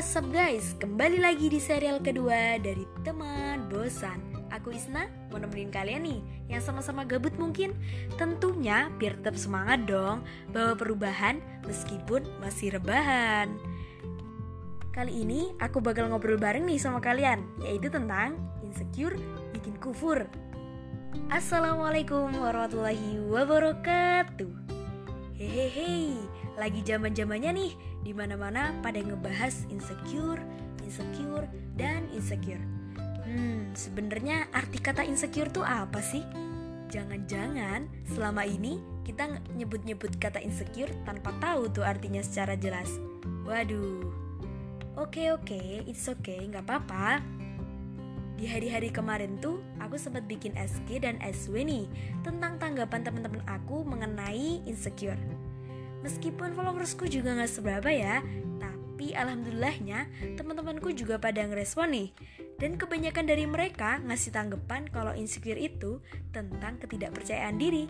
what's up guys? Kembali lagi di serial kedua dari Teman Bosan. Aku Isna, mau nemenin kalian nih Yang sama-sama gabut mungkin. Tentunya biar tetap semangat dong Bawa perubahan meskipun masih rebahan. Kali ini aku bakal ngobrol bareng nih sama kalian Yaitu tentang insecure bikin kufur. Assalamualaikum warahmatullahi wabarakatuh. Hehehe, lagi zaman zamannya nih di mana-mana pada ngebahas insecure, insecure, dan insecure. Hmm, sebenarnya arti kata insecure tuh apa sih? Jangan-jangan selama ini kita nyebut-nyebut kata insecure tanpa tahu tuh artinya secara jelas. Waduh. Oke oke, it's okay, nggak apa-apa. Di hari-hari kemarin tuh aku sempat bikin SG dan SW nih tentang tanggapan teman-teman aku mengenai insecure. Meskipun followersku juga gak seberapa ya, tapi alhamdulillahnya teman-temanku juga pada ngerespon nih. Dan kebanyakan dari mereka ngasih tanggapan kalau insecure itu tentang ketidakpercayaan diri.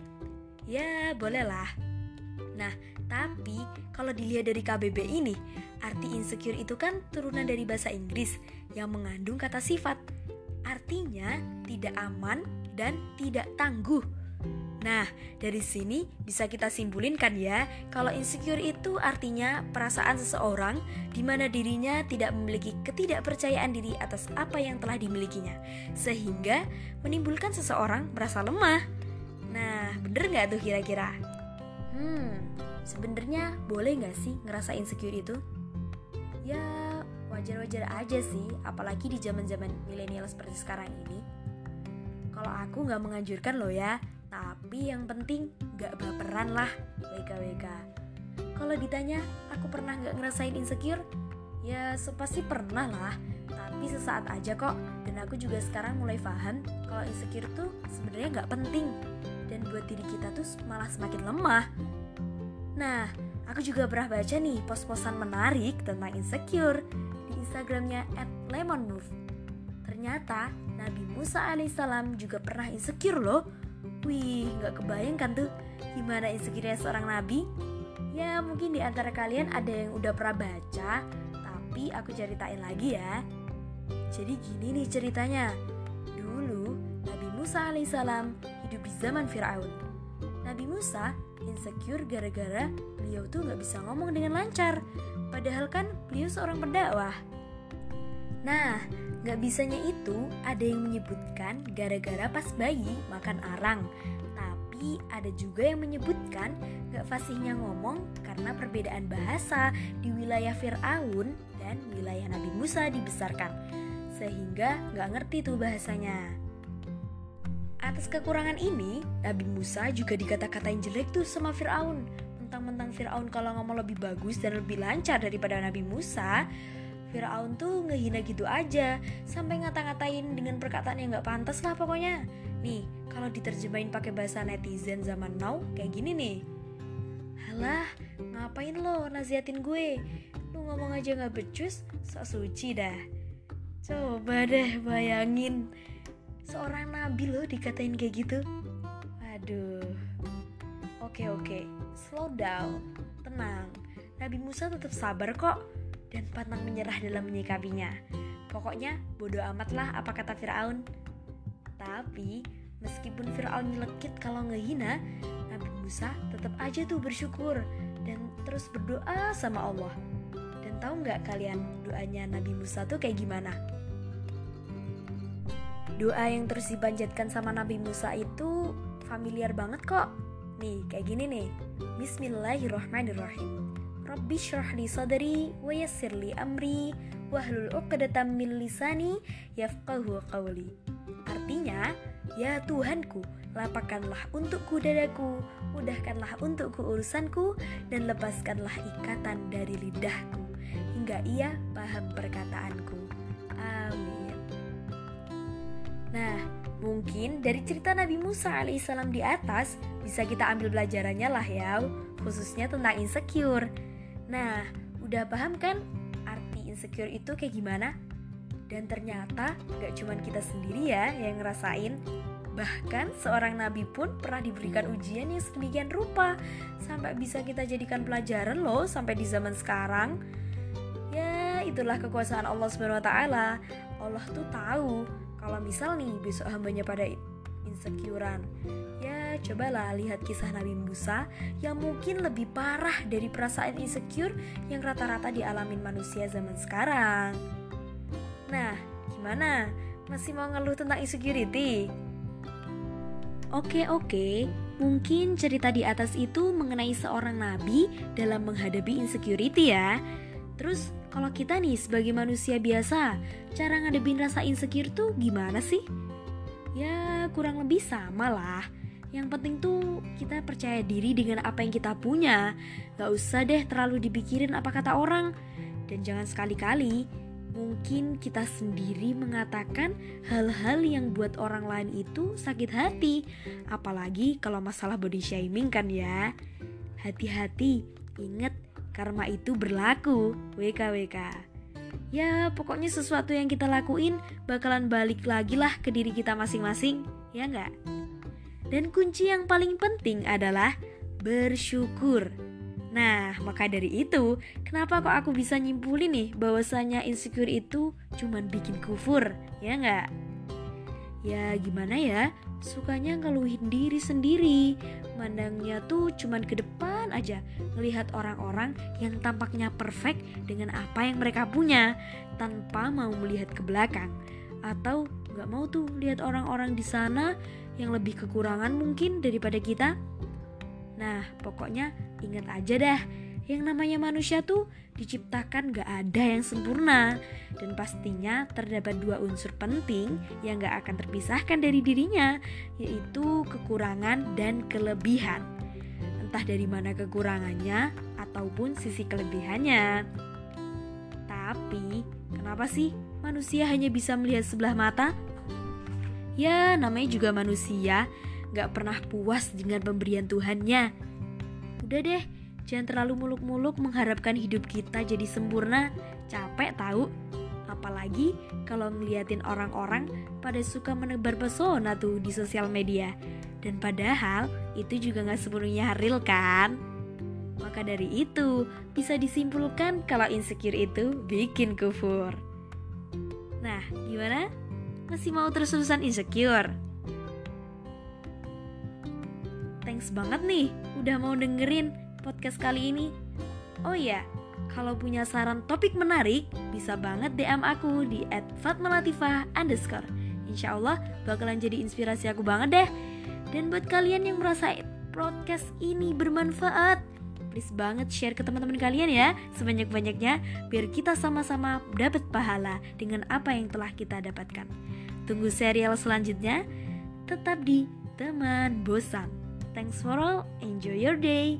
Ya, bolehlah. Nah, tapi kalau dilihat dari KBB ini, arti insecure itu kan turunan dari bahasa Inggris yang mengandung kata sifat. Artinya tidak aman dan tidak tangguh. Nah, dari sini bisa kita simpulin kan ya, kalau insecure itu artinya perasaan seseorang di mana dirinya tidak memiliki ketidakpercayaan diri atas apa yang telah dimilikinya, sehingga menimbulkan seseorang merasa lemah. Nah, bener nggak tuh kira-kira? Hmm, sebenarnya boleh nggak sih ngerasa insecure itu? Ya, wajar-wajar aja sih, apalagi di zaman-zaman milenial seperti sekarang ini. Kalau aku nggak menganjurkan loh ya, tapi yang penting gak baperan lah WKWK Kalau ditanya aku pernah gak ngerasain insecure? Ya pasti pernah lah. Tapi sesaat aja kok. Dan aku juga sekarang mulai paham Kalau insecure tuh sebenarnya gak penting. Dan buat diri kita tuh malah semakin lemah. Nah aku juga pernah baca nih pos-posan menarik tentang insecure Di Instagramnya lemonmove. Ternyata Nabi Musa alaihissalam juga pernah insecure loh Wih, nggak kebayang kan tuh gimana insecure seorang nabi? Ya mungkin di antara kalian ada yang udah pernah baca, tapi aku ceritain lagi ya. Jadi gini nih ceritanya. Dulu Nabi Musa alaihissalam hidup di zaman Fir'aun. Nabi Musa insecure gara-gara beliau tuh nggak bisa ngomong dengan lancar. Padahal kan beliau seorang pendakwah. Nah, Gak bisanya itu ada yang menyebutkan gara-gara pas bayi makan arang. Tapi ada juga yang menyebutkan gak fasihnya ngomong karena perbedaan bahasa di wilayah Fir'aun dan wilayah Nabi Musa dibesarkan. Sehingga gak ngerti tuh bahasanya. Atas kekurangan ini, Nabi Musa juga dikata-katain jelek tuh sama Fir'aun. Mentang-mentang Fir'aun kalau ngomong lebih bagus dan lebih lancar daripada Nabi Musa Firaun tuh ngehina gitu aja sampai ngata-ngatain dengan perkataan yang nggak pantas lah pokoknya. Nih, kalau diterjemahin pakai bahasa netizen zaman now kayak gini nih. Halah, ngapain lo nasihatin gue? Lu ngomong aja nggak becus, sok suci dah. Coba deh bayangin seorang nabi lo dikatain kayak gitu. Aduh. Oke oke, slow down, tenang. Nabi Musa tetap sabar kok dan pantang menyerah dalam menyikapinya. Pokoknya bodoh amat lah apa kata Fir'aun. Tapi meskipun Fir'aun nyelekit kalau ngehina, Nabi Musa tetap aja tuh bersyukur dan terus berdoa sama Allah. Dan tahu nggak kalian doanya Nabi Musa tuh kayak gimana? Doa yang terus dipanjatkan sama Nabi Musa itu familiar banget kok. Nih, kayak gini nih. Bismillahirrahmanirrahim. Rabbi syrah li sadri wa yassir li amri wahlul uqdatam min lisani yafqahu qawli. Artinya, ya Tuhanku, lapangkanlah untukku dadaku, mudahkanlah untukku urusanku dan lepaskanlah ikatan dari lidahku hingga ia paham perkataanku. Amin. Nah, mungkin dari cerita Nabi Musa alaihissalam di atas bisa kita ambil pelajarannya lah ya, khususnya tentang insecure. Nah, udah paham kan arti insecure itu kayak gimana? Dan ternyata gak cuman kita sendiri ya yang ngerasain Bahkan seorang nabi pun pernah diberikan ujian yang sedemikian rupa Sampai bisa kita jadikan pelajaran loh sampai di zaman sekarang Ya itulah kekuasaan Allah taala. Allah tuh tahu kalau misal nih besok hambanya pada insecurean. Ya, cobalah lihat kisah Nabi Musa yang mungkin lebih parah dari perasaan insecure yang rata-rata dialamin manusia zaman sekarang. Nah, gimana? Masih mau ngeluh tentang insecurity? Oke, oke. Mungkin cerita di atas itu mengenai seorang nabi dalam menghadapi insecurity ya. Terus kalau kita nih sebagai manusia biasa, cara ngadepin rasa insecure tuh gimana sih? Ya kurang lebih sama lah. Yang penting tuh kita percaya diri dengan apa yang kita punya. Gak usah deh terlalu dipikirin apa kata orang. Dan jangan sekali-kali mungkin kita sendiri mengatakan hal-hal yang buat orang lain itu sakit hati. Apalagi kalau masalah body shaming kan ya. Hati-hati, inget karma itu berlaku. WKWK. Ya, pokoknya sesuatu yang kita lakuin bakalan balik lagi lah ke diri kita masing-masing, ya nggak? Dan kunci yang paling penting adalah bersyukur. Nah, maka dari itu, kenapa kok aku bisa nyimpulin nih bahwasanya insecure itu cuman bikin kufur, ya nggak? Ya gimana ya, sukanya ngeluhin diri sendiri, mandangnya tuh cuman ke depan aja, ngelihat orang-orang yang tampaknya perfect dengan apa yang mereka punya, tanpa mau melihat ke belakang. Atau nggak mau tuh lihat orang-orang di sana yang lebih kekurangan mungkin daripada kita. Nah, pokoknya ingat aja dah, yang namanya manusia tuh diciptakan gak ada yang sempurna dan pastinya terdapat dua unsur penting yang gak akan terpisahkan dari dirinya yaitu kekurangan dan kelebihan entah dari mana kekurangannya ataupun sisi kelebihannya tapi kenapa sih manusia hanya bisa melihat sebelah mata? Ya namanya juga manusia gak pernah puas dengan pemberian Tuhannya. Udah deh, jangan terlalu muluk-muluk mengharapkan hidup kita jadi sempurna. Capek tahu. Apalagi kalau ngeliatin orang-orang pada suka menebar pesona tuh di sosial media. Dan padahal itu juga gak sepenuhnya real kan? Maka dari itu, bisa disimpulkan kalau insecure itu bikin kufur. Nah, gimana? Masih mau terus-terusan insecure? Thanks banget nih udah mau dengerin podcast kali ini. Oh iya, kalau punya saran topik menarik, bisa banget DM aku di @fatmalatifah underscore. Insya Allah bakalan jadi inspirasi aku banget deh. Dan buat kalian yang merasa podcast ini bermanfaat, please banget share ke teman-teman kalian ya sebanyak-banyaknya biar kita sama-sama dapat pahala dengan apa yang telah kita dapatkan. Tunggu serial selanjutnya. Tetap di teman bosan. Thanks for all. Enjoy your day.